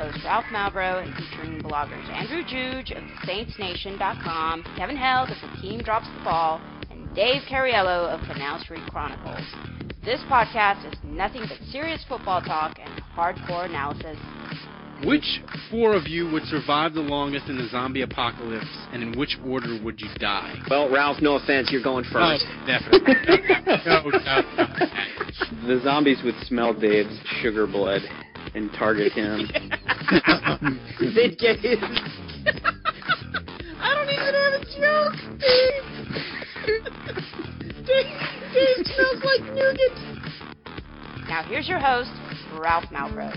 host Ralph Malbrough and featuring bloggers Andrew Juge of SaintsNation.com, Kevin Held of The Team Drops the Ball, and Dave Cariello of Canal Street Chronicles. This podcast is nothing but serious football talk and hardcore analysis. Which four of you would survive the longest in the zombie apocalypse, and in which order would you die? Well, Ralph, no offense, you're going first. Oh, definitely. no doubt about that. The zombies would smell Dave's sugar blood and target him. They'd get his. I don't even have a joke, Dave. Dave, Dave smells like nougat. Now here's your host, Ralph Malbrough.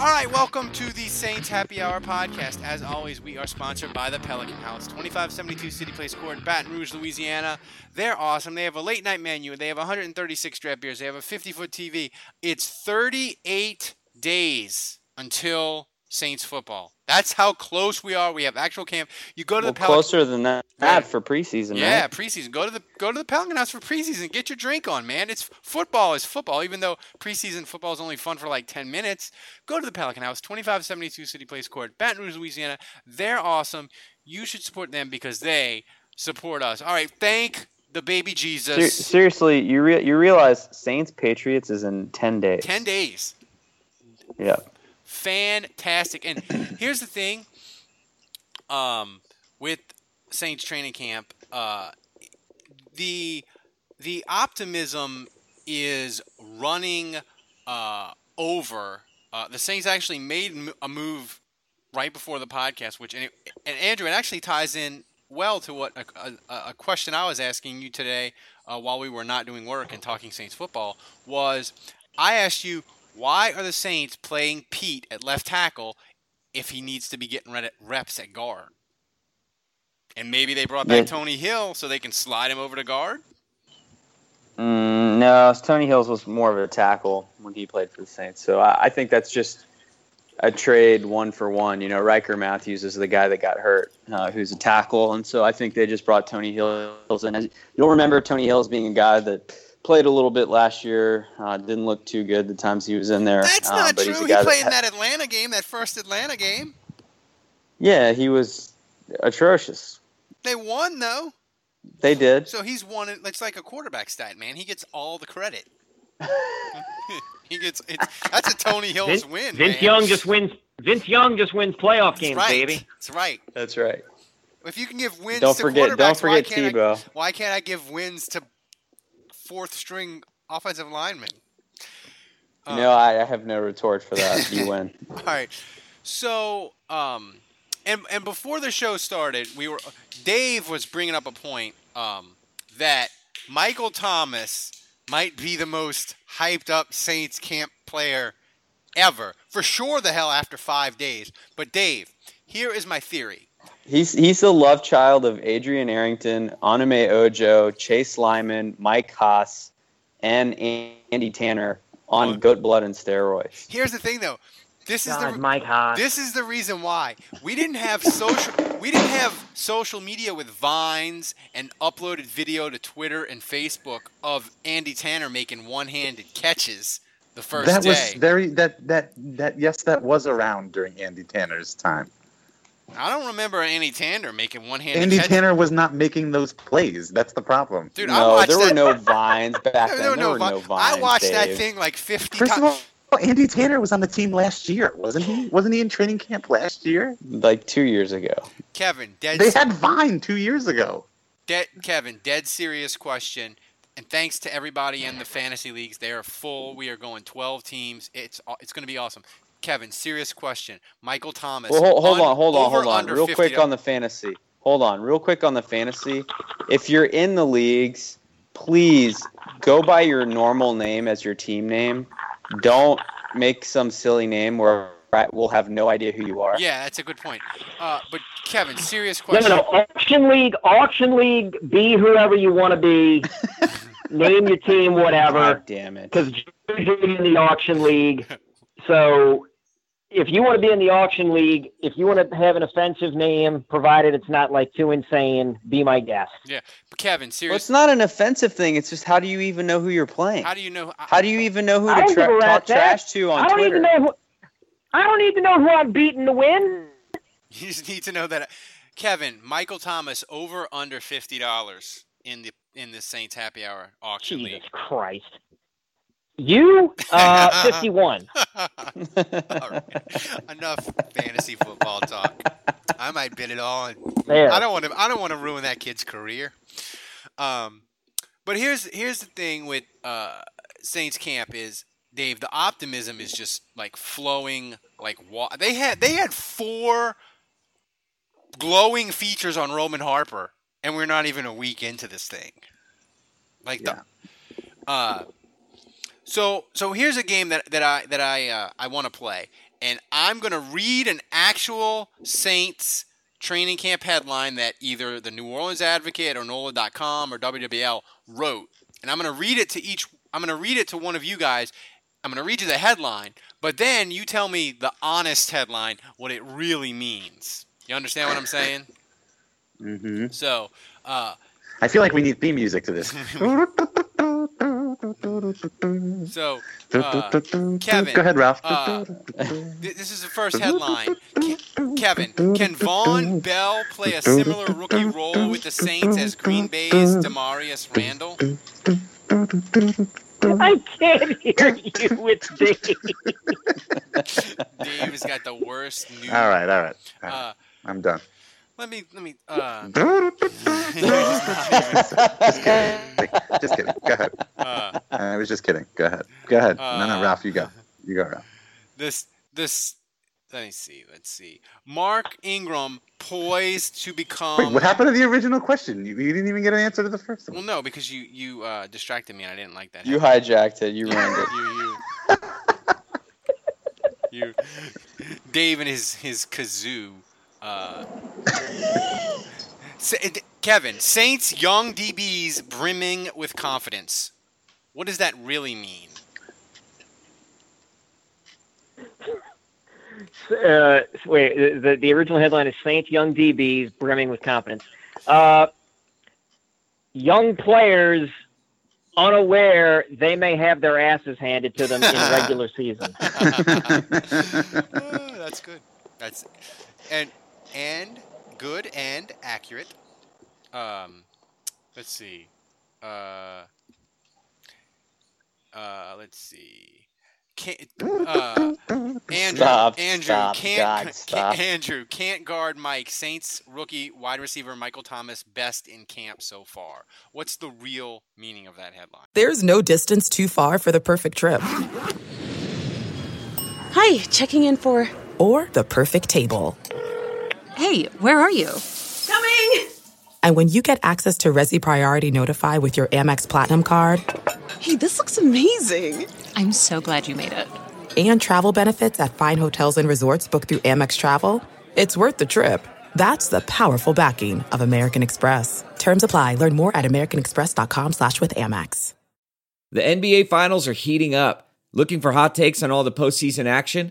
All right, welcome to the Saints Happy Hour podcast. As always, we are sponsored by the Pelican House, 2572 City Place Court, Baton Rouge, Louisiana. They're awesome. They have a late night menu. They have 136 draft beers. They have a 50 foot TV. It's 38 days until Saints football. That's how close we are. We have actual camp. You go to well, the Pelican. House. Closer than that, that for preseason, man. Yeah, right? preseason. Go to the go to the Pelican House for preseason. Get your drink on, man. It's football is football. Even though preseason football is only fun for like ten minutes, go to the Pelican House, twenty five seventy two City Place Court, Baton Rouge, Louisiana. They're awesome. You should support them because they support us. All right, thank the baby Ser- Jesus. seriously, you re- you realize Saints Patriots is in ten days. Ten days. Yeah. Fantastic. And here's the thing, um, with Saints training camp, uh, the the optimism is running uh, over. Uh, the Saints actually made a move right before the podcast, which and, it, and Andrew, it actually ties in well to what a, a, a question I was asking you today uh, while we were not doing work and talking Saints football was I asked you why are the Saints playing Peat at left tackle if he needs to be getting red- reps at guard? And maybe they brought back Yeah. Tony Hill so they can slide him over to guard. Mm, no, Tony Hills was more of a tackle when he played for the Saints. So I, I think that's just a trade one for one. You know, Riker Matthews is the guy that got hurt, uh, who's a tackle, and so I think they just brought Tony Hills in. As, you'll remember Tony Hills being a guy that played a little bit last year, uh, didn't look too good the times he was in there. That's um, not but true. He guy played in that- that Atlanta game, that first Atlanta game. Yeah, he was atrocious. They won though, They did. so he's won it. It's like a quarterback stat, man. He gets all the credit. he gets it's, that's a Tony Hills Vince, win. Vince man. Young just wins. Vince Young just wins playoff That's games, right. baby. That's right. That's right. If you can give wins Don't to forget. Don't forget can't I- Tebow. why can't I give wins to fourth string offensive linemen? Uh, no, I, I have no retort for that. You win. All right. So, um, and and before the show started, we were Dave was bringing up a point um, that Michael Thomas might be the most hyped up Saints camp player ever, for sure. The hell after five days. But Dave, here is my theory. He's he's the love child of Adrian Arrington, Anime Ojo, Chase Lyman, Mike Haas, and Andy Tanner on goat blood and steroids. Here's the thing, though. This is the Mike Haas. This is the reason why we didn't have social. We didn't have social media with vines and uploaded video to Twitter and Facebook of Andy Tanner making one-handed catches the first that day. was very that that that yes, that was around during Andy Tanner's time. I don't remember Andy Tanner making one-handed. Andy catches. Tanner was not making those plays. That's the problem. Dude, I no, watched there that. were no vines back then. there were There no were vi- no vines. I watched that thing like 50 First of times. all, Andy Tanner was on the team last year, wasn't he? Wasn't he in training camp last year? like two years ago. Kevin, dead They se- had Vine two years ago. Dead, Kevin, dead serious question. And thanks to everybody in the fantasy leagues. They are full. We are going 12 teams. It's it's going to be awesome. Kevin, serious question. Michael Thomas. Well, hold, hold un- on, hold on, hold on. Real quick on the fantasy. Hold on, real quick on the fantasy. If you're in the leagues, please go by your normal name as your team name. Don't make some silly name where we'll have no idea who you are. Yeah, that's a good point. Uh, but Kevin, serious No, no, question. no. Auction league, auction league. Be whoever you want to be. Name your team, whatever. God damn it. Because usually in the auction league. So if you want to be in the auction league, if you want to have an offensive name, provided it's not like too insane, be my guest. Yeah, but Kevin, Well, it's not an offensive thing. It's just how do you even know who you're playing? How do you know? I- How do you even know who I to don't tra- give a talk rat's trash to on I don't Twitter? even know. Who, I don't need to know who I'm beating to win. You just need to know that, Kevin, Michael Thomas over under fifty dollars in the in the Saints Happy Hour auction Jesus league. Christ. You uh, 51. All right. Enough fantasy football talk. I might bid it all. There. I don't want to. I don't want to ruin that kid's career. Um, but here's here's the thing with uh, Saints camp is Dave. The optimism is just like flowing like wa- They had they had four glowing features on Roman Harper, and we're not even a week into this thing. Like the, uh, so so here's a game that, that I that I uh, I want to play, and I'm gonna read an actual Saints training camp headline that either the New Orleans Advocate or NOLA.com or WWL wrote, and I'm gonna read it to each. I'm gonna read it to one of you guys. I'm gonna read you the headline, but then you tell me the honest headline, what it really means. You understand what I'm saying? hmm So, uh, I feel like we need theme music to this. so uh, Kevin, Go ahead, Ralph. uh, Th- This is the first headline. Ke- Kevin, can Vonn Bell play a similar rookie role with the Saints as Green Bay's Damarious Randall? I can't hear you with Dave. Dave has got the worst news. all right, all right. all right. Uh, I'm done. Let me let me. Uh, just kidding. Go ahead. uh, I was just kidding. Go ahead. Go ahead. no, Uh, no, Ralph, you go. You go, Ralph. this this. Let me see. Let's see. Mark Ingram poised to become. Wait, what happened to the original question? You, you didn't even get an answer to the first one. Well, no, because you you uh, distracted me and I didn't like that. You headline. hijacked it. You ruined it. you you you Dave and his his kazoo. Uh, Kevin, Saints young DBs brimming with confidence. What does that really mean? Uh, wait, the, the original headline is Saints Young DBs brimming with confidence. Uh, young players unaware they may have their asses handed to them in regular season. Oh, that's good. That's and and good and accurate. Um, let's see. Uh, uh, let's see. Can, uh, Andrew, Stop, Andrew, stop, can't, God, can't- Andrew can't guard Mike. Saints rookie wide receiver Michael Thomas best in camp so far. What's the real meaning of that headline? There's no distance too far for the perfect trip. Hi, checking in for. Or the perfect table. Hey, where are you? Coming! And when you get access to Resy Priority Notify with your Amex Platinum card Hey, this looks amazing! I'm so glad you made it. and travel benefits at fine hotels and resorts booked through Amex Travel, it's worth the trip. That's the powerful backing of American Express. Terms apply. Learn more at americanexpress.com slash with Amex. The NBA Finals are heating up. Looking for hot takes on all the postseason action?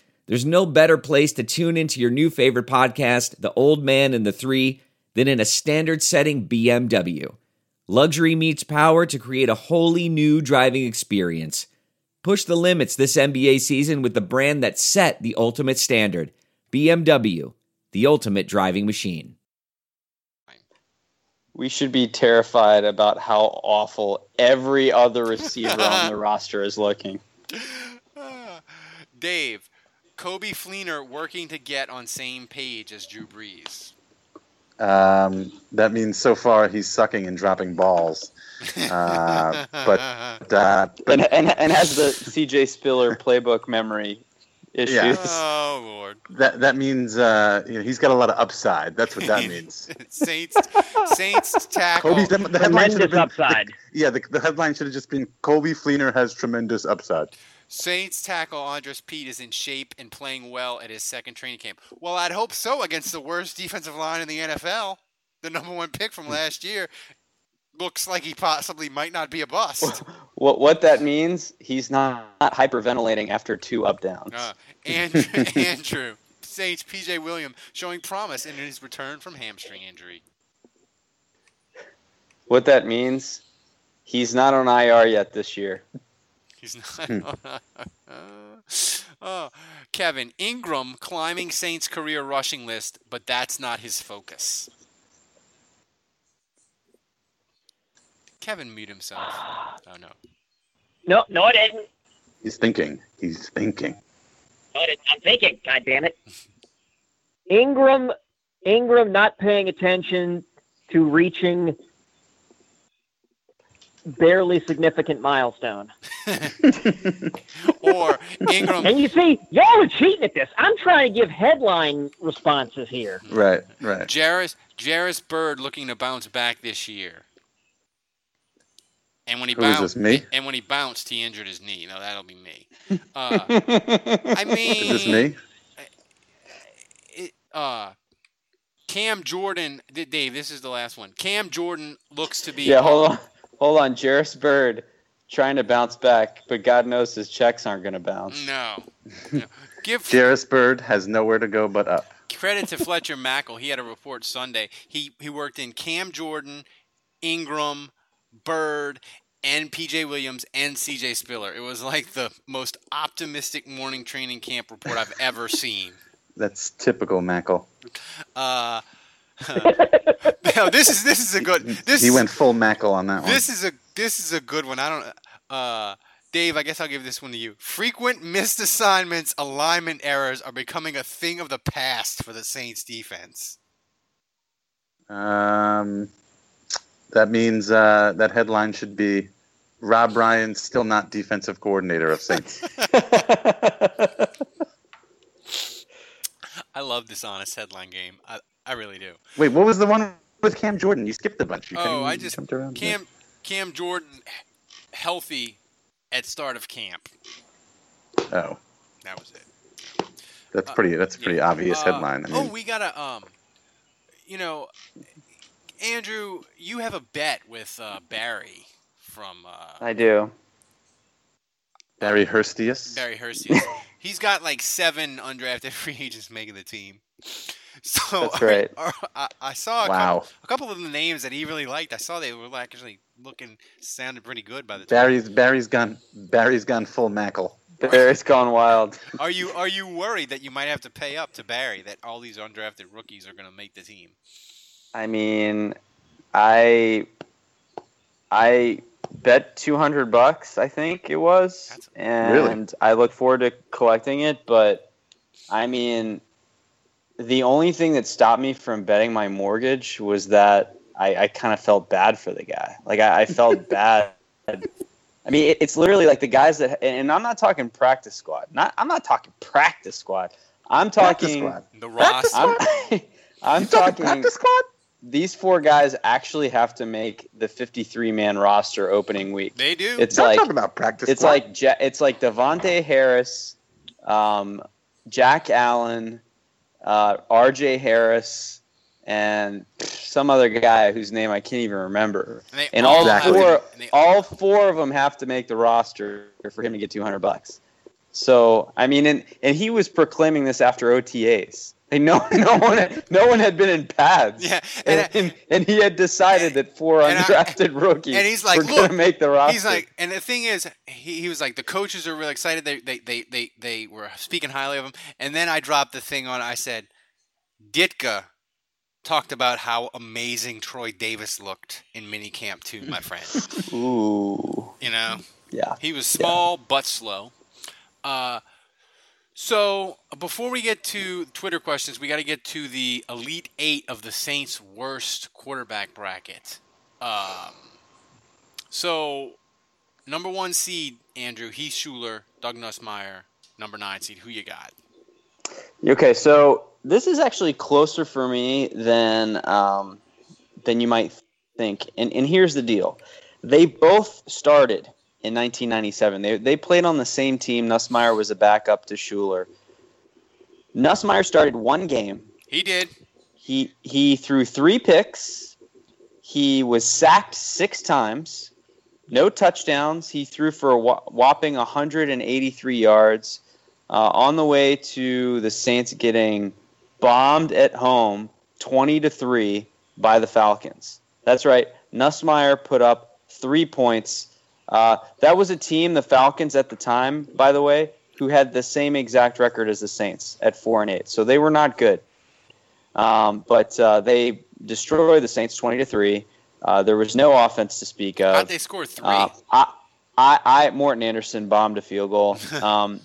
there's no better place to tune into your new favorite podcast, The Old Man and the Three, than in a standard setting BMW. Luxury meets power to create a wholly new driving experience. Push the limits this NBA season with the brand that set the ultimate standard BMW, the ultimate driving machine. We should be terrified about how awful every other receiver on the roster is looking. Dave, Coby Fleener working to get on same page as Drew Brees. Um, that means so far he's sucking and dropping balls. Uh, but, uh, but And, and, and has the CJ Spiller playbook memory issues. Yeah. Oh Lord. that that means uh, you know, he's got a lot of upside. That's what that means. Saints Saints tackle. Kobe's the, the headline should have Tremendous been upside. the- yeah, the, the headline should have just been Coby Fleener has tremendous upside. Saints tackle Andrus Peat is in shape and playing well at his second training camp. Well, I'd hope so against the worst defensive line in the NFL. The number one pick from last year looks like he possibly might not be a bust. What what that means? He's not, not hyperventilating after two up downs. Uh, Andrew, Andrew Saints PJ William showing promise in his return from hamstring injury. What that means? He's not on IR yet this year. He's not. Hmm. oh, Kevin Ingram climbing Saints career rushing list, but that's not his focus. Kevin mute himself. Oh no. No, no, it isn't. He's thinking. He's thinking. No. I'm thinking. God damn it. Ingram, Ingram, not paying attention to reaching barely significant milestone. Or Ingram. And you see, y'all are cheating at this. I'm trying to give headline responses here. Right, right. Jairus Jairus Byrd looking to bounce back this year. And when he Who is bounced, this, me? and when he bounced, he injured his knee. No, that'll be me. Uh, I mean, Is this me? it, uh, Cam Jordan, Dave. This is the last one. Cam Jordan looks to be. Yeah, hold on, hold on. Jairus Byrd trying to bounce back, but God knows his checks aren't going to bounce. No. no. Give Jairus Byrd has nowhere to go but up. credit to Fletcher Mackel. He had a report Sunday. He he worked in Cam Jordan, Ingram, Byrd, and PJ Williams and CJ Spiller. It was like the most optimistic morning training camp report I've ever seen. That's typical Mackel. Uh, no, this is this is a good. This he went full Mackel on that one. This is a this is a good one. I don't. Uh, Dave, I guess I'll give this one to you. Frequent missed assignments, alignment errors are becoming a thing of the past for the Saints defense. Um, that means uh, that headline should be Rob Ryan still not defensive coordinator of Saints. I love this honest headline game. I, I really do. Wait, what was the one with Cam Jordan? You skipped a bunch. You Oh, kinda I just jumped around. Cam Cam Jordan healthy at start of camp. Oh, That was it. that's pretty. That's a pretty obvious Uh, headline. I oh, we gotta um, you know, Andrew, you have a bet with uh, Barry from uh, I do. Barry Hurstius. Barry Hurstius. He's got like seven undrafted free agents making the team. So That's right. I, uh, I, I saw a, Wow. couple, a couple of the names that he really liked. I saw they were actually looking sounded pretty good by the time. Barry's Barry's gone. Barry's gone full Mackel. Barry's gone wild. Are you are you worried that you might have to pay up to Barry that all these undrafted rookies are going to make the team? I mean, I I bet two hundred bucks. I think it was, and I look forward to collecting it. But I mean, the only thing that stopped me from betting my mortgage was that I, I kind of felt bad for the guy. Like I, I felt bad. I mean, it, it's literally like the guys that, and I'm not talking practice squad. Not I'm not talking practice squad. I'm talking squad. The roster. I'm, I'm talking talking. practice squad? These four guys actually have to make the 53 man roster opening week. They do. It's Not like talking about practice. it's squad. like it's like Devonte Harris, um, Jack Allen, uh, R.J. Harris, and some other guy whose name I can't even remember. And And all have four, and all four of them have to make the roster for him to get 200 bucks. So I mean, and and he was proclaiming this after OTAs. Like no, no one, had, no one had been in pads. Yeah, and, and, and he had decided that four and I- undrafted rookies and he's like, were going to make the roster. He's like, and the thing is, he, he was like, the coaches are really excited. They, they, they, they, they were speaking highly of him. And then I dropped the thing on. I said, Ditka talked about how amazing Troy Davis looked in minicamp too, my friend. Ooh, you know, yeah, he was small but slow. Uh, so before we get to Twitter questions, we got to get to the Elite Eight of the Saints' worst quarterback bracket. Um, so number one seed Andrew Heath Shuler, Doug Nussmeier. Number nine seed, who you got? Okay, so this is actually closer for me than um, than you might think, and and here's the deal: they both started in 1997. They they played on the same team. Nussmeier was a backup to Shuler. Nussmeier started one game. He did. He he threw three picks. He was sacked six times. No touchdowns. He threw for a whopping 183 yards. Uh, on the way to the Saints getting bombed at home, 20 to three by the Falcons. That's right. Nussmeier put up three points. Uh, that was a team, the Falcons at the time, by the way, who had the same exact record as the Saints at four and eight. So they were not good. Um, but uh, they destroyed the Saints 20 to three. Uh, there was no offense to speak of. How'd they score three? Uh, I, I, I, Morten Andersen bombed a field goal. Um,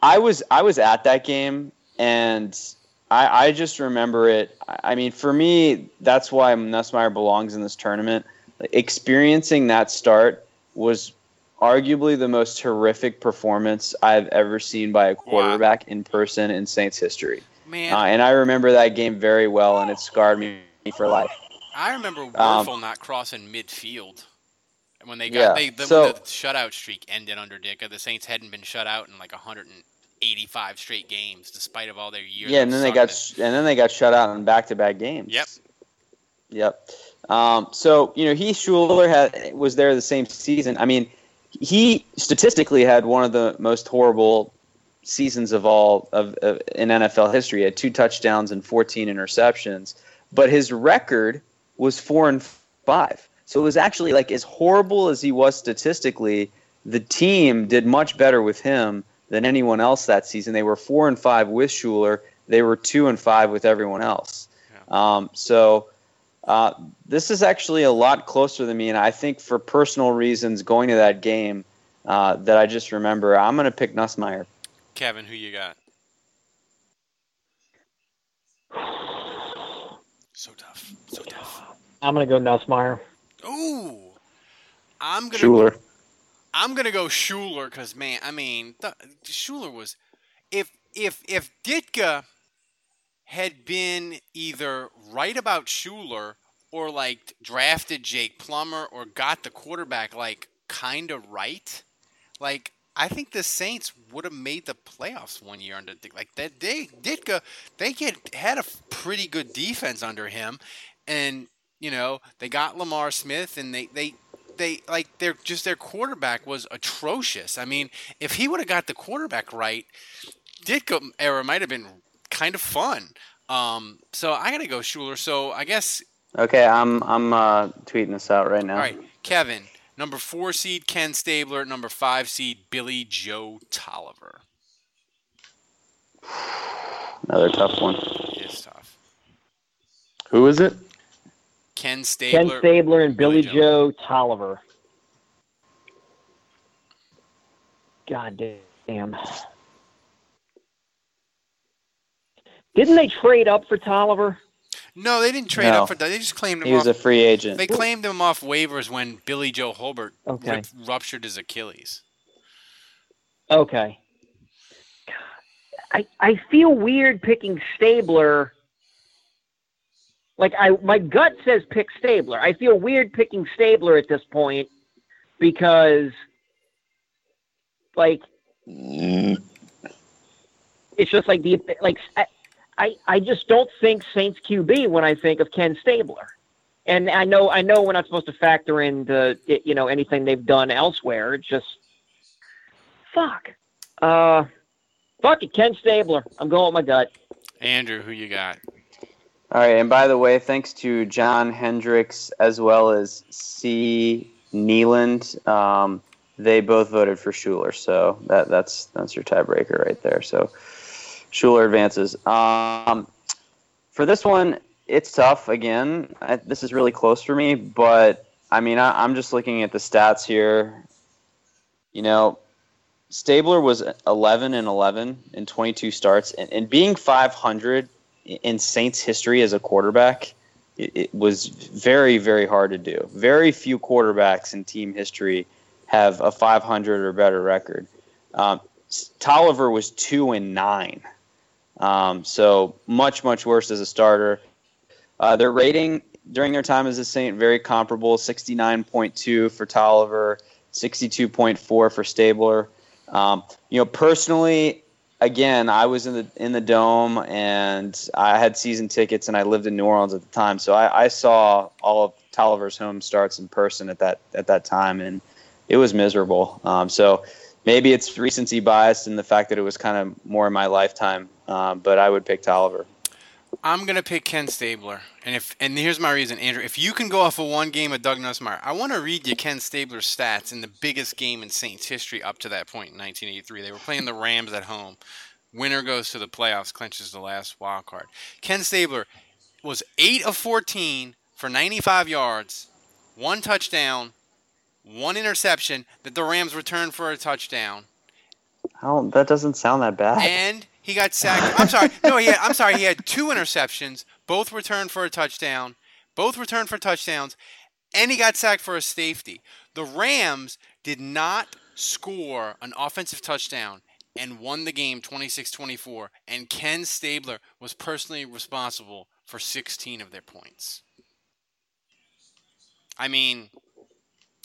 I was, I was at that game, and I, I just remember it. I mean, for me, that's why Nussmeier belongs in this tournament. Experiencing that start was arguably the most horrific performance I've ever seen by a quarterback in person in Saints history. Man. Uh, and I remember that game very well, and it scarred me for life. I remember Um, not crossing midfield when they Yeah, got they the, so- the shutout streak ended under Ditka. The Saints hadn't been shut out in like 185 straight games, despite of all their years. Yeah, and then they got it. and then they got shut out in back-to-back games. Yep. Yep. Um, so you know, Heath Shuler had was there the same season. I mean, he statistically had one of the most horrible seasons of all of, of in NFL history. He had two touchdowns and 14 interceptions, but his record was four and five. So it was actually like as horrible as he was statistically. The team did much better with him than anyone else that season. They were four and five with Shuler. They were two and five with everyone else. Um, so uh, this is actually a lot closer than me, and I think for personal reasons, going to that game uh, that I just remember, I'm going to pick Nussmeier. Kevin, who you got? So tough. So tough. I'm gonna go Nussmeier. Ooh. I'm gonna Shuler. I'm gonna go Shuler because man, I mean, th- Shuler was if if if Ditka had been either right about Shuler or like drafted Jake Plummer or got the quarterback like kind of right, like I think the Saints would have made the playoffs one year under Like that, they Ditka, they get had a pretty good defense under him, and you know they got Lamar Smith, and they they they like their just their quarterback was atrocious. I mean, if he would have got the quarterback right, Ditka era might have been kind of fun. Um, so I gotta go Shuler. So I guess Okay, I'm I'm uh, tweeting this out right now. all right, Kevin, number four seed Ken Stabler, number five seed Billy Joe Tolliver. Another tough one. It is tough. Who is it? Ken Stabler. Ken Stabler. Stabler and Billy Joe Tolliver. God damn. Didn't they trade up for Tolliver? No, they didn't trade No. up for that. They just claimed him He was off. a free agent. They claimed him off waivers when Billy Joe Hobert Okay. rip- ruptured his Achilles. Okay. I I feel weird picking Stabler. Like I my gut says pick Stabler. I feel weird picking Stabler at this point because like mm. it's just like the like I, I I just don't think Saints QB when I think of Ken Stabler. And I know I know we're not supposed to factor in the you know anything they've done elsewhere. It's just fuck. Uh, fuck it, Ken Stabler. I'm going with my gut. Andrew, who you got? All right, and by the way, thanks to John Hendricks as well as C. Nealand, um, they both voted for Shuler, so that that's that's your tiebreaker right there. So Shuler advances. Um, for this one, it's tough. Again, I, this is really close for me, but I mean, I, I'm just looking at the stats here. You know, Stabler was 11 and 11 in 22 starts, and, and being 500 in Saints history as a quarterback, it, it, was very, very hard to do. Very few quarterbacks in team history have a 500 or better record. Um, Tolliver was two and nine, um, so much, much worse as a starter. Uh, their rating during their time as a Saint very comparable: 69.2 for Tolliver, 62.4 for Stabler. Um, you know, personally, again, I was in the in the dome and I had season tickets and I lived in New Orleans at the time, so I, I saw all of Tolliver's home starts in person at that at that time, and it was miserable. Um, so maybe it's recency bias and the fact that it was kind of more in my lifetime, um, but I would pick Tolliver. I'm gonna pick Ken Stabler, and if and here's my reason, Andrew. If you can go off of one game of Doug Nussmeier, I want to read you Ken Stabler's stats in the biggest game in Saints history up to that point in 1983. They were playing the Rams at home. Winner goes to the playoffs, clinches the last wild card. Ken Stabler was eight of 14 for 95 yards, one touchdown, one interception that the Rams returned for a touchdown. Oh, that doesn't sound that bad. And he got sacked. I'm sorry. No, he had, I'm sorry. He had two interceptions, both returned for a touchdown, both returned for touchdowns, and he got sacked for a safety. The Rams did not score an offensive touchdown and won the game 26-24, and Ken Stabler was personally responsible for 16 of their points. I mean,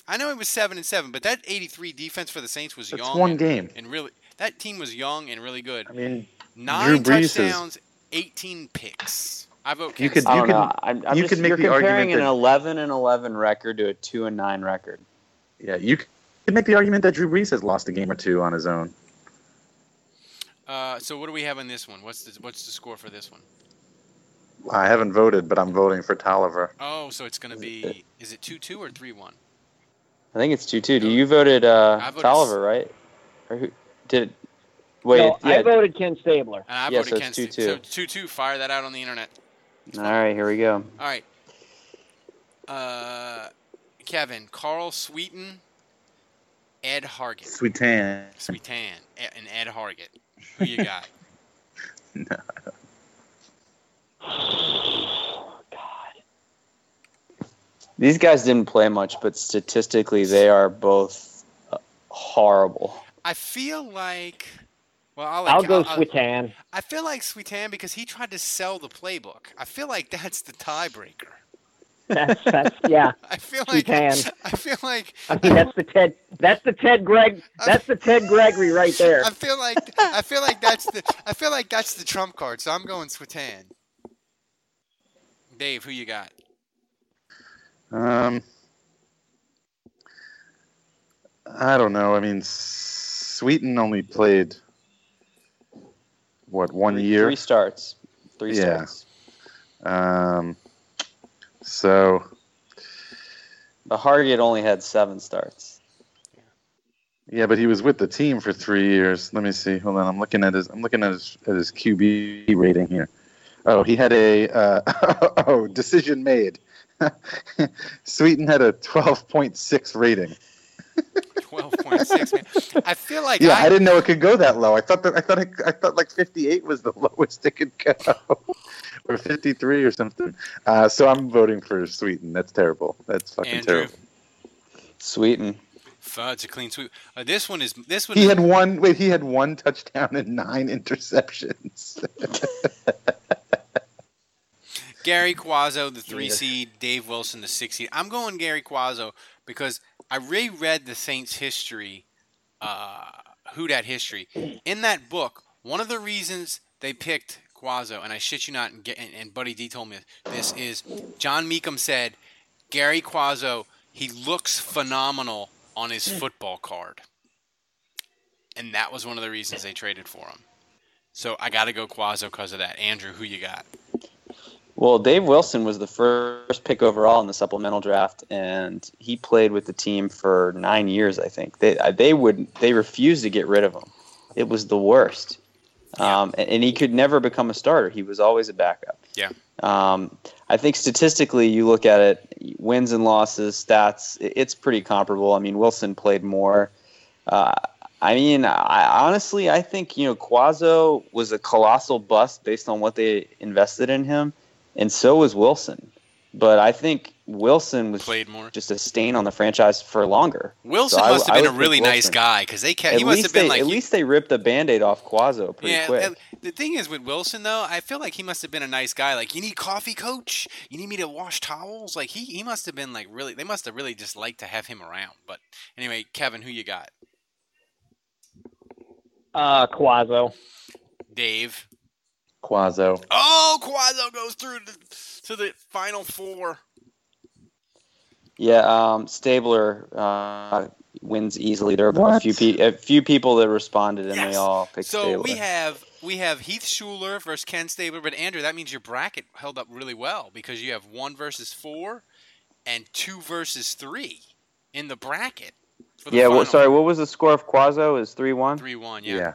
I know it was seven and seven, but that '83 defense for the Saints was That's young. one and, game. and really, that team was young and really good. I mean, Nine Drew Brees is- touchdowns, 18 picks. I vote Ken You could- I Stabler. can- know. I'm, I'm you just, could make you're the argument comparing an that- 11 and 11 record to a two and nine record. Yeah, you could make the argument that Drew Brees has lost a game or two on his own. Uh, so what do we have on this one? What's the what's the score for this one? I haven't voted, but I'm voting for Tolliver. Oh, so it's going to be is it two two or three one? I think it's two two. Do you voted uh, voted Tolliver, right? Or who did? Wait, no, yeah. I voted Ken Stabler. And I Yeah, voted so Ken it's Stabler. 2-2. So two two. Fire that out on the internet. All right, here we go. All right. Uh, Kevin, Karl Sweetan, Ed Hargett, Sweet tan. Sweetan, E- and Ed Hargett. Who you got? No. God. These guys didn't play much, but statistically, they are both uh, horrible. I feel like. Well, I'll, I'll go I'll- Switan. I feel like Sweetan because he tried to sell the playbook. I feel like that's the tiebreaker. That's, that's yeah. I feel like Sweetan. I feel like I mean, that's the Ted. That's the Ted Greg. That's the Ted Gregory right there. I feel like I feel like that's the I feel like that's the trump card. So I'm going Sweetan. Dave, who you got? Um, I don't know. I mean, Sweetan only played what one Three- year. Three starts. Three Yeah. starts. Um, so The Hargett only had seven starts. yeah, but he was with the team for three years. Let me see. Hold on. I'm looking at his. I'm looking at his at his QB rating here. Oh, he had a uh, oh decision made. Sweetan had a 12.6 rating. Twelve point six. I feel like yeah, I, I, didn't know it could go that low. I thought that I thought it, I thought like 58 was the lowest it could go, or 53 or something. Uh, so I'm voting for Sweetan. That's terrible. That's fucking Andrew. terrible. Sweetan. Fudge, a clean sweep. Uh, this one is this one. He is, had one. Wait, he had one touchdown and nine interceptions. Gary Cuozzo, the three seed, Dave Wilson, the six seed. I'm going Gary Cuozzo because I reread the Saints' history, uh, who that history. In that book, one of the reasons they picked Cuozzo, and I shit you not, and, and Buddy D told me this, is John Mecom said Gary Cuozzo, he looks phenomenal on his football card. And that was one of the reasons they traded for him. So I got to go Cuozzo because of that. Andrew, who you got? Well, Dave Wilson was the first pick overall in the supplemental draft, and he played with the team for nine years. I think they they would they refused to get rid of him. It was the worst, um, and, and he could never become a starter. He was always a backup. Yeah. Um, I think statistically, you look at it, wins and losses, stats, it's pretty comparable. I mean, Wilson played more. Uh, I mean, I, honestly, I think you know Cuozzo was a colossal bust based on what they invested in him, and so was Wilson. But I think Wilson was Played more. just a stain on the franchise for longer. Wilson So I- must have been a really pick nice guy because they kept, At he must least have been they, like at least they ripped the band-aid off Cuozzo pretty yeah. quick. The thing is with Wilson though, I feel like he must have been a nice guy. Like, you need coffee, coach. You need me to wash towels. Like he he must have been like really. They must have really just liked to have him around. But anyway, Kevin, who you got? Uh, Cuozzo. Dave. Cuozzo. Oh, Cuozzo goes through to, to the final four. Yeah, um, Stabler uh, wins easily. There were a few pe- a few people that responded, and Yes. they all picked So Stabler. we have we have Heath Shuler versus Ken Stabler, but Andrew, that means your bracket held up really well because you have one versus four and two versus three in the bracket. The yeah, well, sorry. What was the score of Cuozzo? Is three one? Three one, yeah. Yeah.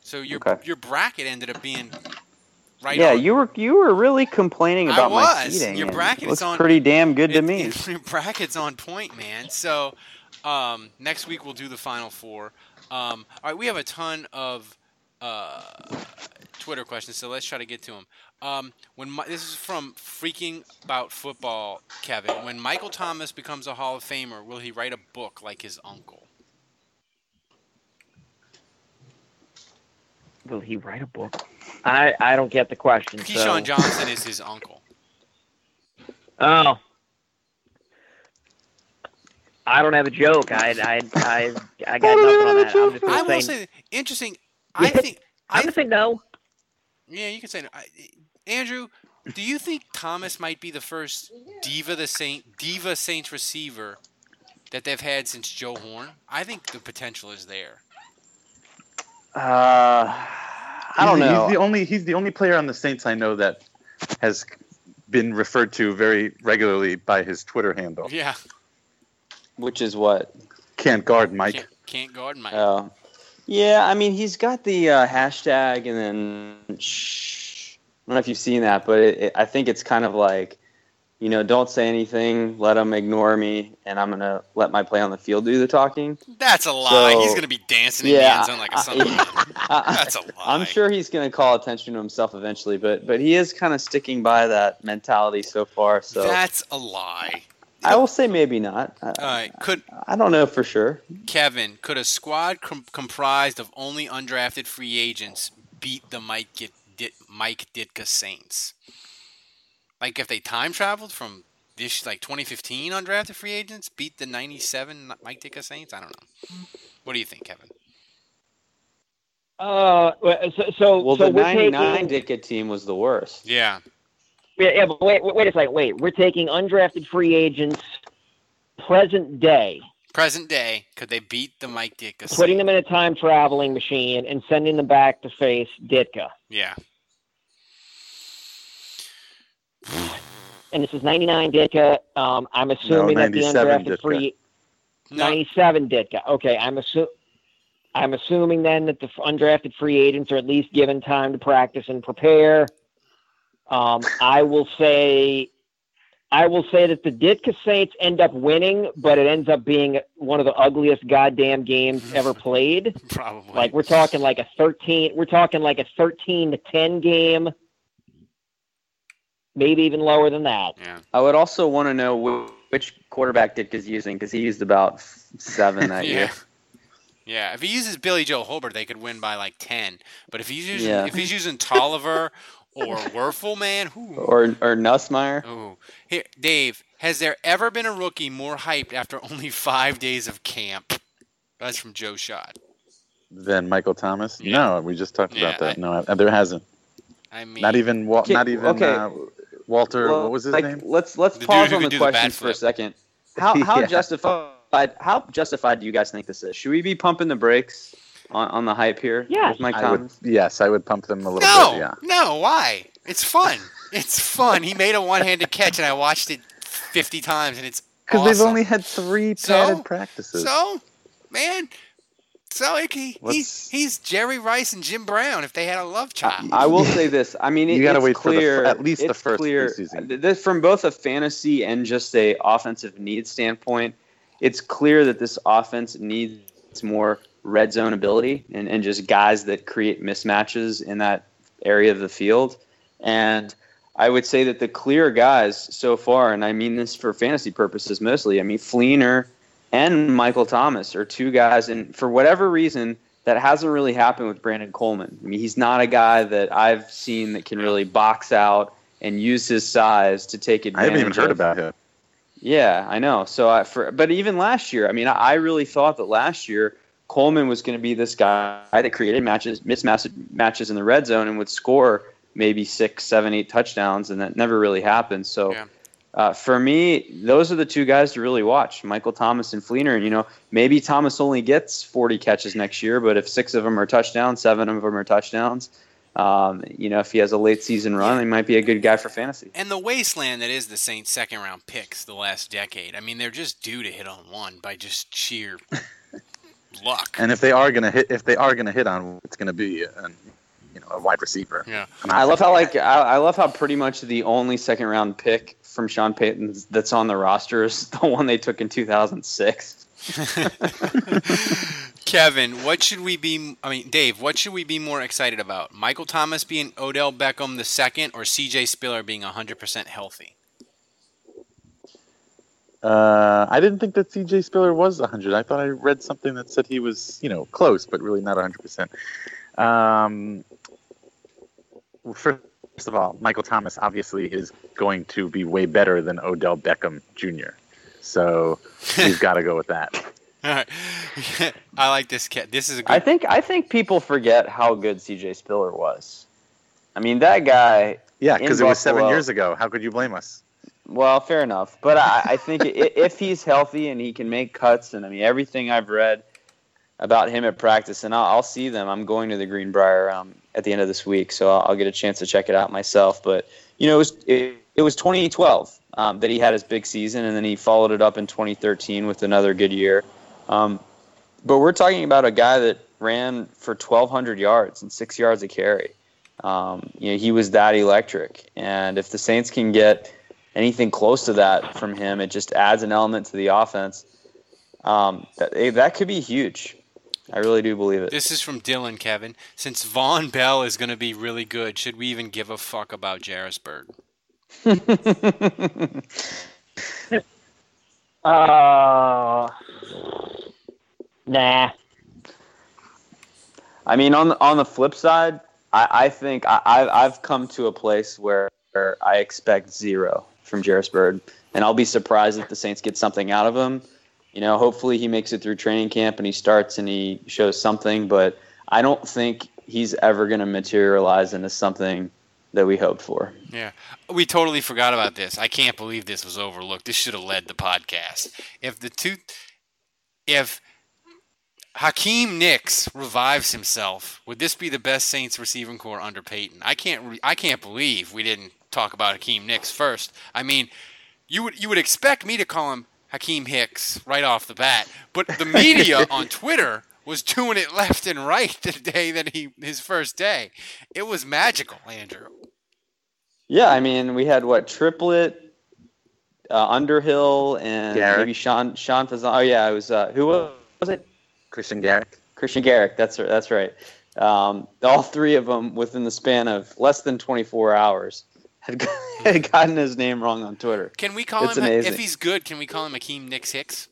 So your Okay. your bracket ended up being right. yeah, on. you were you were really complaining about my was. seating. Your bracket looks on- pretty damn good to me. it- your bracket's on point, man. So um, next week we'll do the final four. Um, all right, we have a ton of uh, Twitter questions, so let's try to get to them. Um, when Mi- this is from freaking about football, Kevin. When Michael Thomas becomes a Hall of Famer, will he write a book like his uncle? Will he write a book? I I don't get the question. Keyshawn so. Johnson is his uncle. Oh. I don't have a joke. I I I I got nothing on that. I'm just I will say, interesting. I think I'm gonna say no. Yeah, you can say no. I, Andrew, do you think Thomas might be the first diva the Saint diva Saints receiver that they've had since Joe Horn? I think the potential is there. Uh, I don't He's- know. He's the only he's the only player on the Saints I know that has been referred to very regularly by his Twitter handle. Yeah, Which is what? Can't guard Mike. can't, can't guard Mike. Oh, yeah. I mean, he's got the uh, hashtag, and then shh. I don't know if you've seen that, but it, it, I think it's kind of like, you know, don't say anything, let them ignore me, and I'm gonna let my play on the field do the talking. That's a lie. So- He's gonna be dancing in Yeah, the end zone like a son of a gun. I- That's a lie. I'm sure he's going to call attention to himself eventually, but but he is kind of sticking by that mentality so far. So That's a lie. I will say maybe not. I, All right, could I don't know for sure. Kevin could a squad com- comprised of only undrafted free agents beat the Mike Mike Ditka Saints? Like if they time traveled from this like 2015 undrafted free agents beat the 97 Mike Ditka Saints? I don't know. What do you think, Kevin? Uh, so so, Well, so the we're '99 taking, Ditka team was the worst. Yeah. yeah, yeah, but wait, wait, wait a second. Wait, we're taking undrafted free agents, present day, Present day, could they beat the Mike Ditka Saints? putting them in a time traveling machine and sending them back to face Ditka. Yeah. And this is 99 Ditka. Um, I'm assuming that the undrafted Ditka. free No, 97 Ditka. Okay, I'm assu- I'm assuming then that the undrafted free agents are at least given time to practice and prepare. Um, I will say, I will say that the Ditka Saints end up winning, but it ends up being one of the ugliest goddamn games ever played. probably. Like we're talking like a 13, we're talking like a 13 to 10 game, maybe even lower than that. yeah. I would also want to know wh- which quarterback Dick is using because he used about seven that yeah. year. Yeah, if he uses Billy Joe Hobert, they could win by like ten. But if he's using Yeah. if he's using Tolliver or Wuerffel, man, who? Or or Nussmeier. Ooh. Here, Dave, has there ever been a rookie more hyped after only five days of camp? That's from Joe Schott. Then Michael Thomas? Yeah. No, we just talked Yeah, about that. I- no, uh, there hasn't. I mean, Not even Wal- Okay, not even okay. uh, Walter. Well, what was his like, name? Let's let's The pause on the do the bat questions for a second. How how Yeah. justified how justified do you guys think this is? Should we be pumping the brakes? on, on the hype here? Yes. with Mike I would, yes, I would pump them a little No, bit. Yeah. no, why? It's fun. It's fun. He made a one-handed catch, and I watched it 50 times, and it's Because awesome. they've only had three So? padded practices. So, man, so he, he, What's- he's Jerry Rice and Jim Brown if they had a love child. I will say this. I mean, it, You gotta it's wait for the f- clear, at least the it's first clear, preseason. Uh, this, from both a fantasy and just a offensive needs standpoint, it's clear that this offense needs more red zone ability and, and just guys that create mismatches in that area of the field. And I would say that the clear guys so far, and I mean this for fantasy purposes mostly, I mean Fleener and Michael Thomas are two guys, and for whatever reason, that hasn't really happened with Brandon Coleman. I mean, he's not a guy that I've seen that can really box out and use his size to take advantage. I haven't even heard of- about him. yeah, I know. So, I, for but even last year, I mean, I, I really thought that last year Coleman was going to be this guy that created matches, mismatch matches in the red zone, and would score maybe six, seven, eight touchdowns, and that never really happened. So, Yeah. Uh, for me, those are the two guys to really watch: Michael Thomas and Fleener. And you know, maybe Thomas only gets 40 catches next year, but if six of them are touchdowns, seven of them are touchdowns. Um, you know, if he has a late season run, he might be a good guy for fantasy. And the wasteland that is the Saints' second round picks the last decade. I mean, they're just due to hit on one by just sheer luck. And if they are gonna hit, if they are gonna hit on, it's gonna be an, you know, a wide receiver. Yeah. I'm I not- love how like I, I love how pretty much the only second round pick from Sean Payton that's on the roster is the one they took in 2006. Kevin, what should we be? I mean, Dave, what should we be more excited about? Michael Thomas being Odell Beckham the second, or C.J. Spiller being 100% healthy? Uh, I didn't think that C.J. Spiller was 100. I thought I read something that said he was, you know, close, but really not 100%. Um, well, first of all, Michael Thomas obviously is going to be way better than Odell Beckham Jr. So we've got to go with that. All right. I like this. Ke- This is a good. I think I think people forget how good CJ Spiller was. I mean that guy. Yeah, because it was seven years ago. How could you blame us? Well, fair enough, but I, I think if he's healthy and he can make cuts, and I mean everything I've read about him at practice, and I'll, I'll see them. I'm going to the Greenbrier um, at the end of this week, so I'll, I'll get a chance to check it out myself. But you know, it was it, it was 2012 um, that he had his big season, and then he followed it up in 2013 with another good year. Um, but we're talking about a guy that ran for 1,200 yards and six yards a carry. Um, you know, he was that electric, and if the Saints can get anything close to that from him, it just adds an element to the offense. Um, that, that could be huge. I really do believe it. This is from Dylan, Kevin. Since Vonn Bell is going to be really good, should we even give a fuck about Jairus Byrd? Uh, nah. I mean, on the, on the flip side, I, I think I, I've, I've come to a place where, where I expect zero from Jairus Byrd, and I'll be surprised if the Saints get something out of him. You know, hopefully he makes it through training camp and he starts and he shows something, but I don't think he's ever going to materialize into something that we hoped for. Yeah, we totally forgot about this. I can't believe this was overlooked. This should have led the podcast. If the two, if Hakeem Nicks revives himself, would this be the best Saints receiving core under Payton? I can't. Re- I can't believe we didn't talk about Hakeem Nicks first. I mean, you would you would expect me to call him Hakeem Hicks right off the bat, but the media on Twitter was doing it left and right the day that he his first day. It was magical, Andrew. Yeah, I mean, we had what Triplett, uh, Underhill, and Garrett. maybe Sean Sean Fazan. Oh yeah, it was uh, who was, was it? Christian Garrick. Christian Garrick. That's that's right. Um, all three of them within the span of less than 24 hours had, had gotten his name wrong on Twitter. Can we call It's him amazing. if he's good? Can we call him Akeem Nicks Hicks?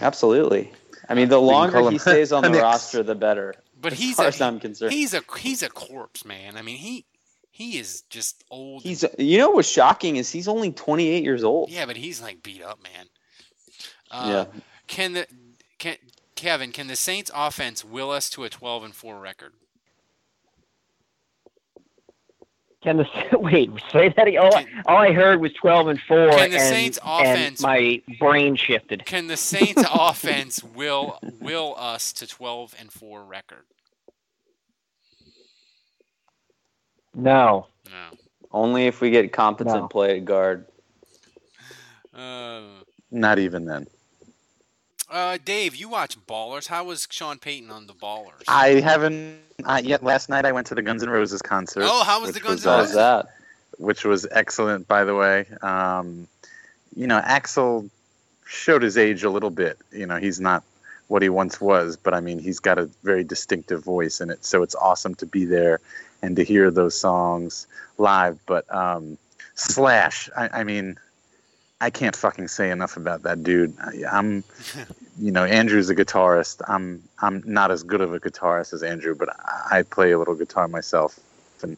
Absolutely. I mean, the We can call longer he stays on the Nix. roster, the better. But as he's far a, as I'm concerned. he's a he's a corpse, man. I mean, he he is just old. He's you know what's shocking is he's only 28 years old. yeah, but he's like beat up, man. Uh, Yeah. Can the can Kevin? Can the Saints offense will us to a 12 and four record? Can the wait say that? again? All, I- all I heard was twelve and four, Can the and, Saints offense- my brain shifted. Can the Saints offense will will us to 12 and 4 record? No. No. Only if we get competent No. play at guard. Uh, Not even then. Uh, Dave, you watch Ballers. How was Sean Payton on the Ballers? I haven't uh, yet. Last night I went to the Guns N' Roses concert. Oh, how was the which Guns uh, N' How's that? which was excellent, by the way. Um, you know, Axl showed his age a little bit. You know, he's not what he once was, but I mean, he's got a very distinctive voice in it. So it's awesome to be there and to hear those songs live. But um, Slash, I, I mean, I can't fucking say enough about that dude. I, I'm, you know, Andrew's a guitarist. I'm, I'm not as good of a guitarist as Andrew, but I, I play a little guitar myself, and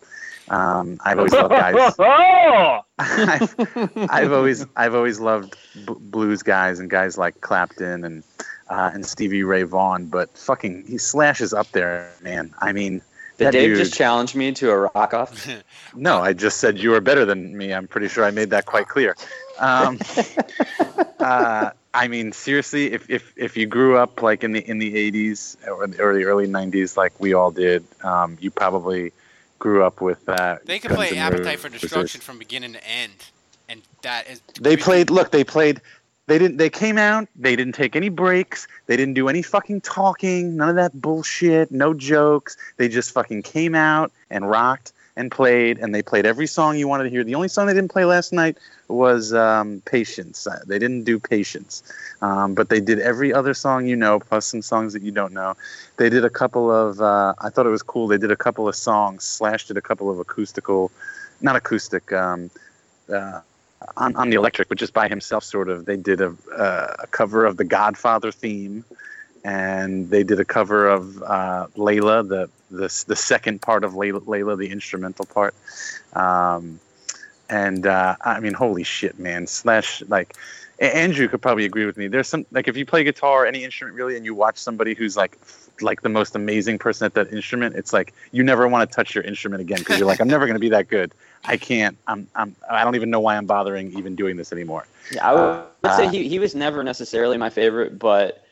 um, I've always loved guys. oh! I've, I've always I've always loved b- blues guys and guys like Clapton and uh, and Stevie Ray Vaughan, but fucking he slashes up there, man. I mean, Did that Dave dude, just challenge me to a rock off? no, I just said you were better than me. I'm pretty sure I made that quite clear. Um, uh, I mean, seriously, if, if if you grew up like in the in the 80s or the early early 90s, like we all did, um, you probably grew up with that. they could play Appetite for Roses. Destruction from beginning to end, and that is. They played. Look, they played. They didn't. They came out. They didn't take any breaks. They didn't do any fucking talking. None of that bullshit. No jokes. They just fucking came out and rocked and played. And they played every song you wanted to hear. The only song they didn't play last night was um, "Patience." Uh, They didn't do "Patience," um, but they did every other song you know, plus some songs that you don't know. They did a couple of. Uh, I thought it was cool. They did a couple of songs. Slash did a couple of acoustical, not acoustic. Um, uh, on, on the electric, but just by himself, sort of. They did a, uh, a cover of the Godfather theme, and they did a cover of uh, Layla, the, the the second part of Layla, Layla the instrumental part. Um, and uh, I mean, holy shit, man! Slash like. Andrew could probably agree with me. There's some like if you play guitar, or any instrument really, and you watch somebody who's like like the most amazing person at that instrument, it's like you never want to touch your instrument again because you're like, I'm never going to be that good. I can't. I'm. I'm. I don't even know why I'm bothering even doing this anymore. Yeah, I would, Uh, say uh, he, he was never necessarily my favorite, but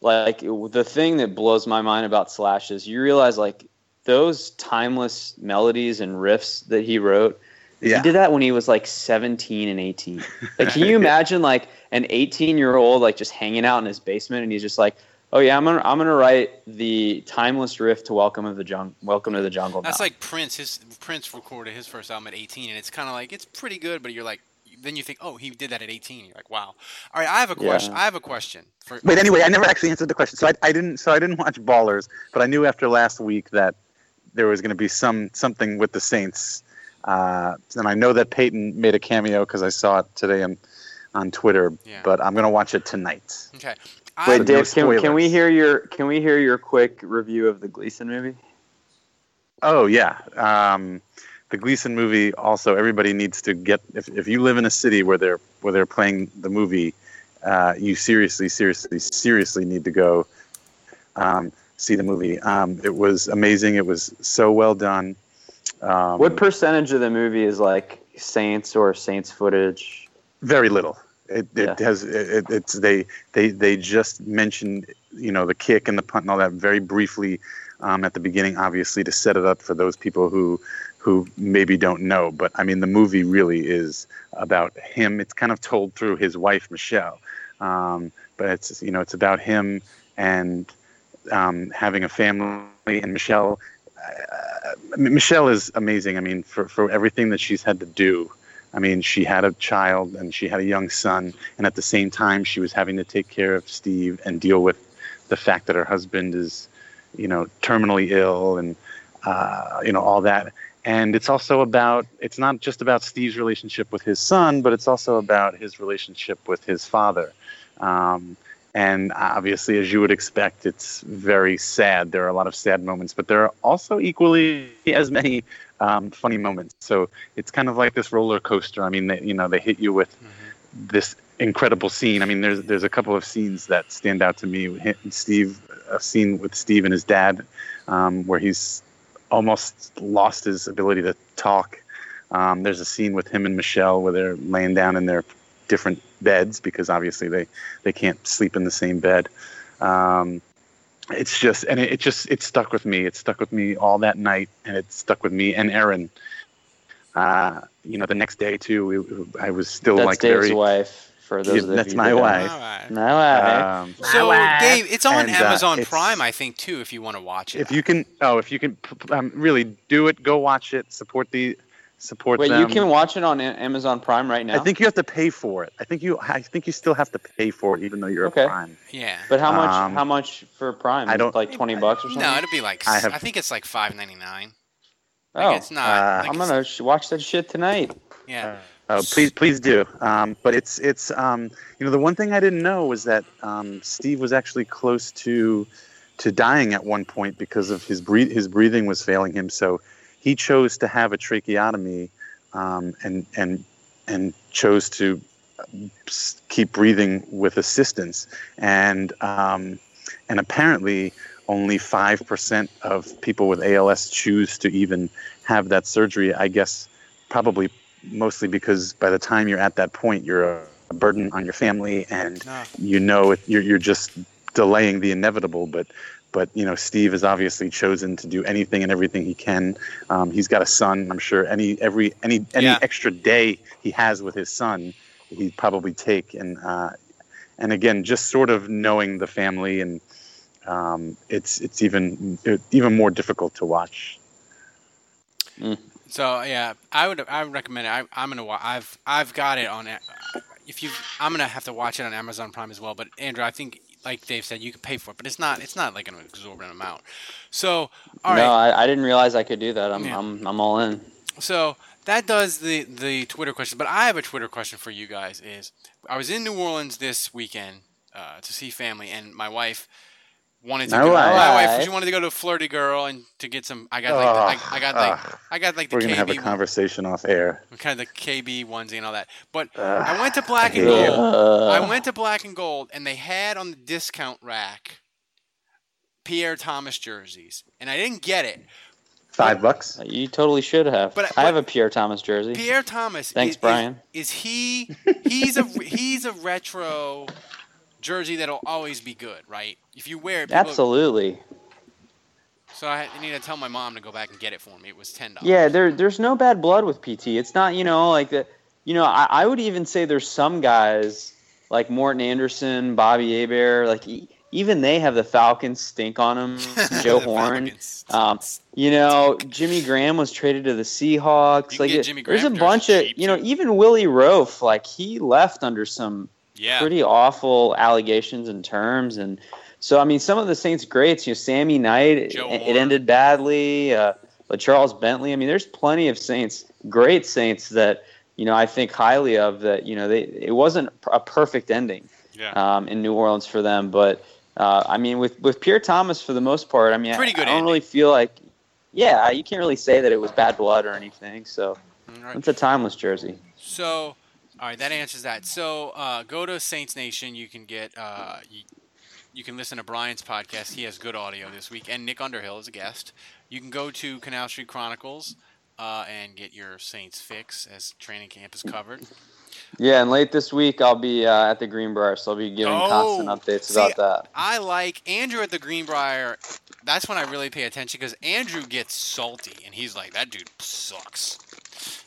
like the thing that blows my mind about Slash is you realize like those timeless melodies and riffs that he wrote. Yeah. He did that when he was like 17 and 18. Like, can you imagine like an 18 year old like just hanging out in his basement and he's just like, oh yeah, I'm gonna I'm gonna write the timeless riff to Welcome to the Jungle. Welcome to the Jungle. That's now. like Prince. His Prince recorded his first album at 18, and it's kind of like it's pretty good, but you're like, then you think, oh, he did that at 18. You're like, wow. All right, I have a Yeah. question. I have a question. For, Wait, anyway, I never actually answered the question. So I, I didn't. So I didn't watch Ballers, but I knew after last week that there was going to be some something with the Saints, uh, and I know that Payton made a cameo because I saw it today on on Twitter. Yeah. But I'm going to watch it tonight. Okay. Wait, I, no Dave, can, can we hear your can we hear your quick review of the Gleason movie? Oh yeah, um, the Gleason movie. Also, everybody needs to get. If, if you live in a city where they're where they're playing the movie, uh, you seriously, seriously, seriously need to go um, see the movie. Um, it was amazing. It was so well done. Um, What percentage of the movie is like Saints or Saints footage? very little. It, it Yeah. has it, it's they they they just mentioned you know the kick and the punt and all that very briefly um, at the beginning, obviously to set it up for those people who who maybe don't know. But I mean, the movie really is about him. It's kind of told through his wife Michelle, um, but it's you know it's about him and um, having a family and Michelle. Uh, Michelle is amazing. I mean, for for everything that she's had to do. I mean, she had a child and she had a young son, and at the same time, she was having to take care of Steve and deal with the fact that her husband is, you know, terminally ill and, uh, you know, all that. And it's also about, it's not just about Steve's relationship with his son, but it's also about his relationship with his father. Um, and obviously, as you would expect, it's very sad. There are a lot of sad moments, but there are also equally as many um, funny moments. So it's kind of like this roller coaster. I mean, they, you know, they hit you with this incredible scene. I mean, there's there's a couple of scenes that stand out to me. Steve, a scene with Steve and his dad, um, where he's almost lost his ability to talk. Um, there's a scene with him and Michelle where they're laying down in their different beds because obviously they they can't sleep in the same bed. Um, it's just and it, it just it stuck with me. It stuck with me all that night, and it stuck with me and Erin. Uh, you know, the next day too, we, I was still That's like Dave's very. wife. For those Yeah, of that's who my don't know. wife. My wife. Um, So Dave, it's on And, uh, Amazon it's- Prime, I think, too, if you want to watch it. if you can, oh, if you can, p- p- um, really do it. Go watch it. Support the, support Wait, them. you can watch it on Amazon Prime right now. I think you have to pay for it. I think you. I think you still have to pay for it, even though you're Okay. a Prime. Yeah. But how much? Um, how much for Prime? I don't- like twenty bucks or something. No, it'll be like I I, think it's like five ninety nine. oh, it's not. uh, like I'm gonna sh- watch that shit tonight. Yeah. Oh, please, please do. Um, but it's it's um, you know the one thing I didn't know was that um, Steve was actually close to to dying at one point because of his breathe his breathing was failing him. So he chose to have a tracheotomy um, and and and chose to keep breathing with assistance. And um, and apparently only five percent of people with ALS choose to even have that surgery. I guess probably mostly because by the time you're at that point, you're a, a burden on your family, and No. you know it, you're you're just delaying the inevitable. But but you know, Steve has obviously chosen to do anything and everything he can. Um, he's got a son. I'm sure any every any any Yeah. extra day he has with his son, he'd probably take. And uh, and again, just sort of knowing the family and. Um, it's it's even even more difficult to watch. So yeah, I would I would recommend it. I, I'm gonna watch I've I've got it on it. If you I'm gonna have to watch it on Amazon Prime as well. But Andrew, I think like Dave said, you can pay for it, but it's not it's not like an exorbitant amount. So all right. no, I, I didn't realize I could do that. I'm Yeah. I'm I'm all in. So that does the the Twitter question. But I have a Twitter question for you guys. Is I was in New Orleans this weekend uh, to see family, and my wife wanted to All go. right. My wife she wanted to go to Flirty Girl and to get some. I got like the, I, I got like Ugh. I got like the We're gonna KB have a one- conversation off air. kind of the KB onesie and all that. But Ugh, I went to Black and hate it. Gold. I Uh, went to Black and Gold, and they had on the discount rack Pierre Thomas jerseys, and I didn't get it. Five bucks. you totally should have. But- I have a Pierre Thomas jersey. Pierre Thomas. Thanks, is, Brian. Is, is he? He's a he's a retro jersey that'll always be good, right? If you wear it, Absolutely. So I need to tell my mom to go back and get it for me. It was ten dollars. Yeah, there there's no bad blood with PT. It's not, you know, like the you know, I, I would even say there's some guys like Morten Andersen, Bobby Hebert, like e- even they have the Falcons stink on them. Joe The Horn. Um, you know, Jimmy Graham was traded to the Seahawks. Like it- there's a bunch of, cheap, you know, even Willie Roaf, like he left under some Yeah. pretty awful allegations and terms and so I mean some of the Saints greats, you know, Sammy Knight, it, it ended badly. Uh, but Charles Bentley, I mean, there's plenty of Saints, great Saints that you know I think highly of. That you know they it wasn't a perfect ending Yeah. um, in New Orleans for them, but uh, I mean with with Pierre Thomas for the most part, I mean Pretty I, good I don't ending. really feel like yeah you can't really say that it was bad blood or anything. So right. it's a timeless jersey. So, all right, that answers that. So, uh, go to Saints Nation. You can get, uh, you, you can listen to Brian's podcast. He has good audio this week, and Nick Underhill is a guest. You can go to Canal Street Chronicles uh, and get your Saints fix as training camp is covered. Yeah, and late this week I'll be uh, at the Greenbrier, so I'll be giving constant Oh, updates see, about that. I like Andrew at the Greenbrier. That's when I really pay attention because Andrew gets salty, and he's like, "That dude sucks."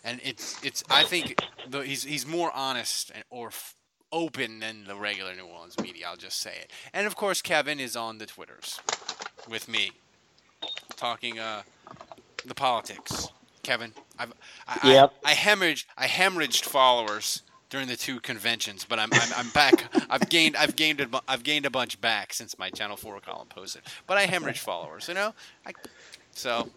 And it's it's. I think the, he's he's more honest and, or f- open than the regular New Orleans media. I'll just say it. And of course, Kevin is on the Twitters with me, talking uh the politics. Kevin, I've I, Yep. I, I hemorrhaged I hemorrhaged followers during the two conventions, but I'm, I'm, I'm back. I've gained I've gained a, I've gained a bunch back since my Channel Four column posted. But I hemorrhaged followers, you know. I, so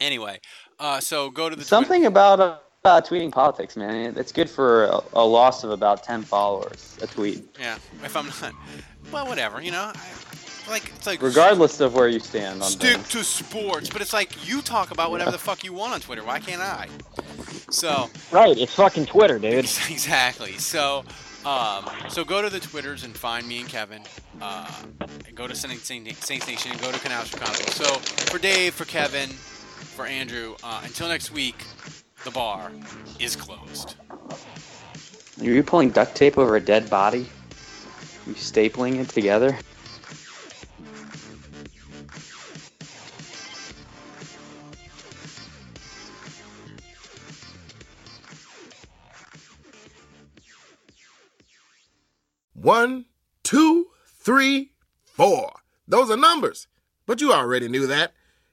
anyway, uh, so go to the Twitter- Something about uh, uh, tweeting politics, man. It's good for a, a loss of about ten followers a tweet, Yeah, if I'm not, well, whatever, you know. I, like it's like regardless of where you stand on stick things. to sports, but it's like you talk about whatever the fuck you want on Twitter. Why can't I? So Right, it's fucking Twitter, dude. exactly. So, um, so go to the Twitters and find me and Kevin. Uh, and go to Saint Saints Nation and go to Canal Chronicles. So for Dave, for Kevin, for Andrew, uh, until next week, the bar is closed. Are you pulling duct tape over a dead body? you stapling it together? One, two, three, four. Those are numbers. But you already knew that.